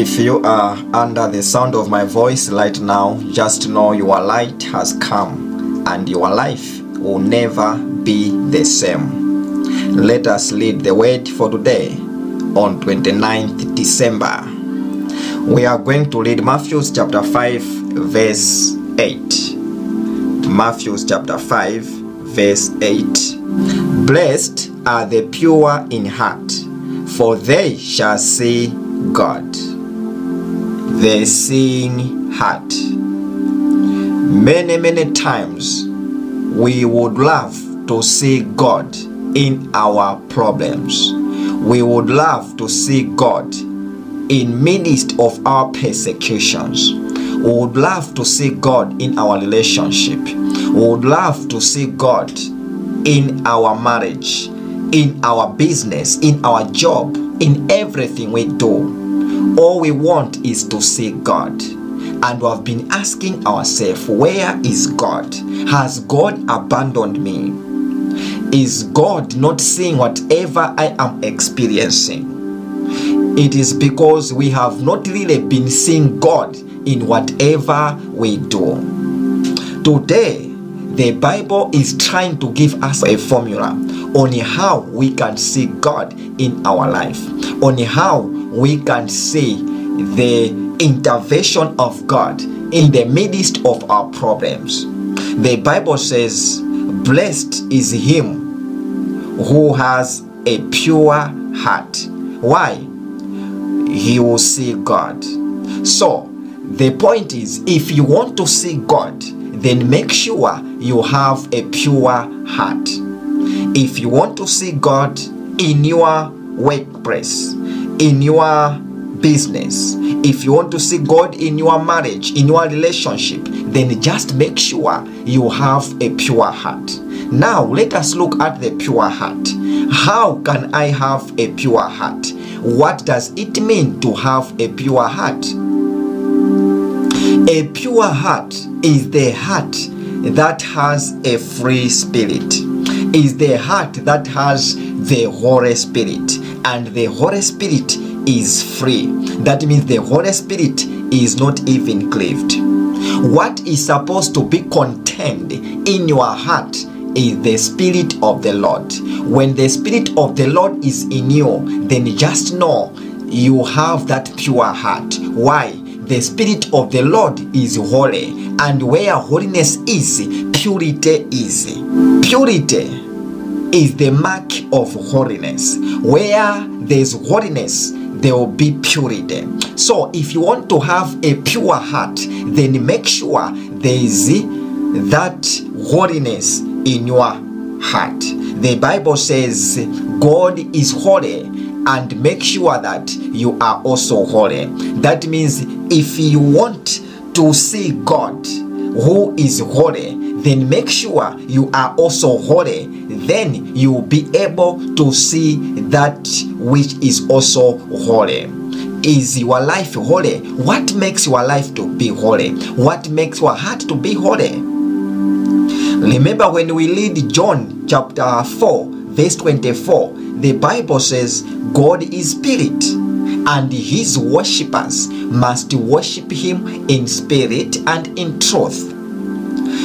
If you are under the sound of my voice right now, just know your light has come and your life will never be the same. Let us read the word for today on 29th December. We are going to read Matthew chapter 5, verse 8. Matthew chapter 5, verse 8. Blessed are the pure in heart, for they shall see God. The seeing heart. Many, many times we would love to see God in our problems. We would love to see God in midst of our persecutions. We would love to see God in our relationship. We would love to see God in our marriage, in our business, in our job, in everything we do. All we want is to see God. And we have been asking ourselves, where is God? Has God abandoned me? Is God not seeing whatever I am experiencing? It is because we have not really been seeing God in whatever we do. Today, the Bible is trying to give us a formula on how we can see God in our life, on how we can see the intervention of God in the midst of our problems. The Bible says, Blessed is him who has a pure heart. Why? He will see God. So, the point is, if you want to see God, then make sure you have a pure heart. If you want to see God in your workplace, in your business, if you want to see God in your marriage, in your relationship, then just make sure you have a pure heart. Now, let us look at the pure heart. How can I have a pure heart? What does it mean to have a pure heart? A pure heart is the heart that has a free spirit, is the heart that has the Holy Spirit, and the Holy Spirit is free. That means the Holy Spirit is not even cleaved. What is supposed to be contained in your heart is the Spirit of the Lord. When the Spirit of the Lord is in you, then just know you have that pure heart. Why? The Spirit of the Lord is holy, and where holiness is, purity is. Purity is the mark of holiness. Where there's holiness, there will be purity. So, if you want to have a pure heart, then make sure there is that holiness in your heart. The Bible says God is holy and make sure that you are also holy. That means if you want to see God who is holy, then make sure you are also holy. Then you will be able to see that which is also holy. Is your life holy? What makes your life to be holy? What makes your heart to be holy? Remember when we read John chapter 4, verse 24, the Bible says, God is spirit, and his worshippers must worship him in spirit and in truth.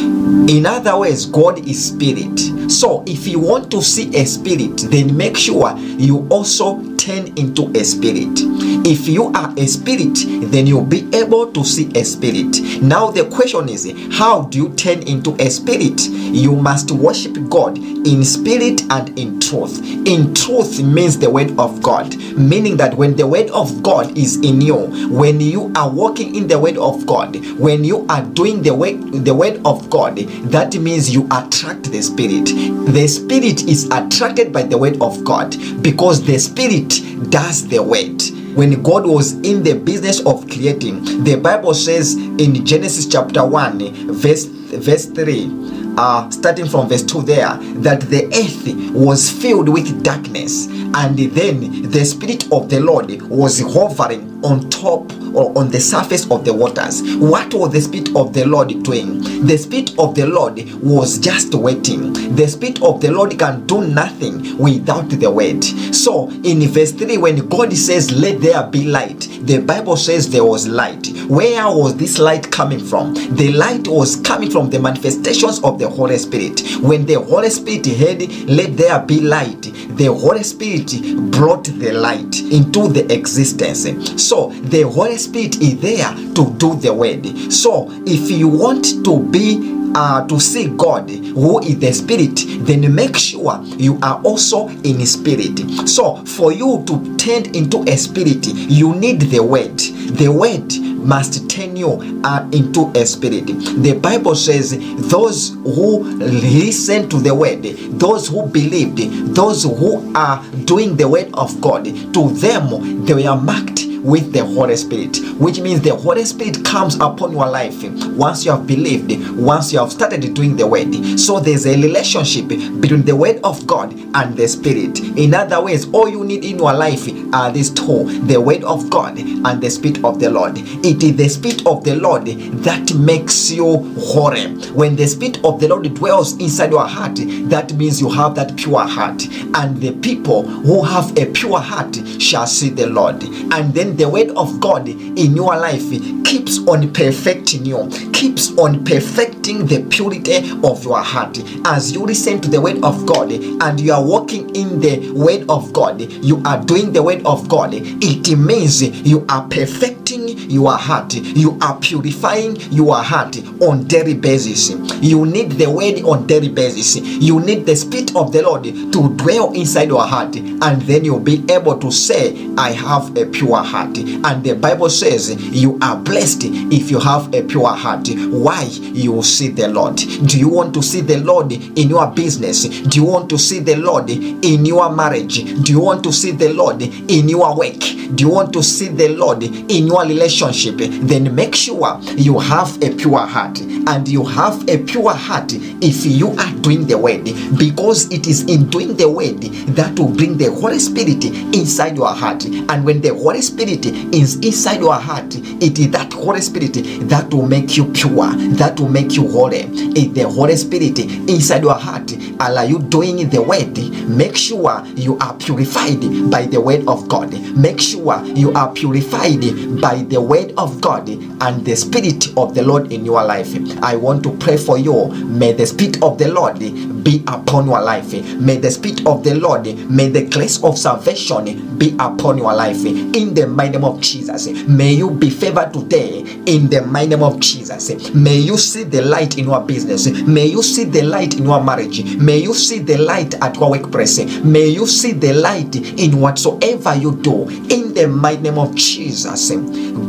In other words, God is spirit. So if you want to see a spirit, then make sure you also turn into a spirit. If you are a spirit, then you'll be able to see a spirit. Now the question is, how do you turn into a spirit? You must worship God in spirit and in truth. In truth means the word of God, meaning that when the word of God is in you, when you are walking in the word of God, when you are doing the word, the word of God, that means you attract the spirit. The spirit is attracted by the word of God because the spirit does the word when God was in the business of creating. The Bible says in Genesis chapter 1, verse, verse 3. Uh, starting from verse 2 there that the earth was filled with darkness and then the spirit of the lord was hovering on top or on the surface of the waters. What was the Spirit of the Lord doing? The Spirit of the Lord was just waiting. The Spirit of the Lord can do nothing without the word. So in verse 3, when God says, Let there be light, the Bible says there was light. Where was this light coming from? The light was coming from the manifestations of the Holy Spirit. When the Holy Spirit heard, Let there be light, the Holy Spirit brought the light into the existence. So the Holy Spirit is there to do the word. So if you want to be uh, to see God, who is the Spirit, then make sure you are also in Spirit. So, for you to turn into a Spirit, you need the Word. The Word must turn you uh, into a spirit. The Bible says, Those who listen to the word, those who believed, those who are doing the word of God, to them they were marked with the Holy Spirit, which means the Holy Spirit comes upon your life once you have believed, once you have started doing the word. So there's a relationship between the word of God and the Spirit. In other words, all you need in your life are these two the word of God and the Spirit of the Lord. It is the Spirit of the Lord that makes you whole. When the Spirit of the Lord dwells inside your heart, that means you have that pure heart. And the people who have a pure heart shall see the Lord. And then the word of God in your life keeps on perfecting you, keeps on perfecting the purity of your heart. As you listen to the word of God and you are walking in the word of God, you are doing the word of God. It means you are perfecting your heart, you are purifying your heart on daily basis. You need the word on daily basis. You need the spirit of the Lord to dwell inside your heart, and then you'll be able to say, I have a pure heart. And the Bible says you are blessed if you have a pure heart. Why? You will see the Lord. Do you want to see the Lord in your business? Do you want to see the Lord in your marriage? Do you want to see the Lord in your work? Do you want to see the Lord in your relationship? Then make sure you have a pure heart. And you have a pure heart if you are doing the word. Because it is in doing the word that will bring the Holy Spirit inside your heart. And when the Holy Spirit is inside your heart, it is that Holy Spirit that will make you pure, that will make you holy. If the Holy Spirit inside your heart. allow you doing the word? Make sure you are purified by the word of God. Make sure you are purified by the word of God and the Spirit of the Lord in your life. I want to pray for you. May the Spirit of the Lord be upon your life. May the Spirit of the Lord, may the grace of salvation be upon your life. In the mighty name of Jesus, may you be favored today. In the mighty name of Jesus, may you see the light in your business. May you see the light in your marriage. May you see the light at your workplace. May you see the light in whatsoever you do. In the mighty name of Jesus,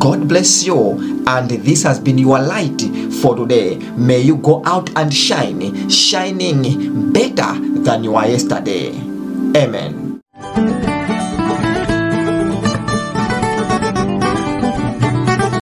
God bless you. And this has been your light for today. May you go out and shine, shining better than you were yesterday. Amen.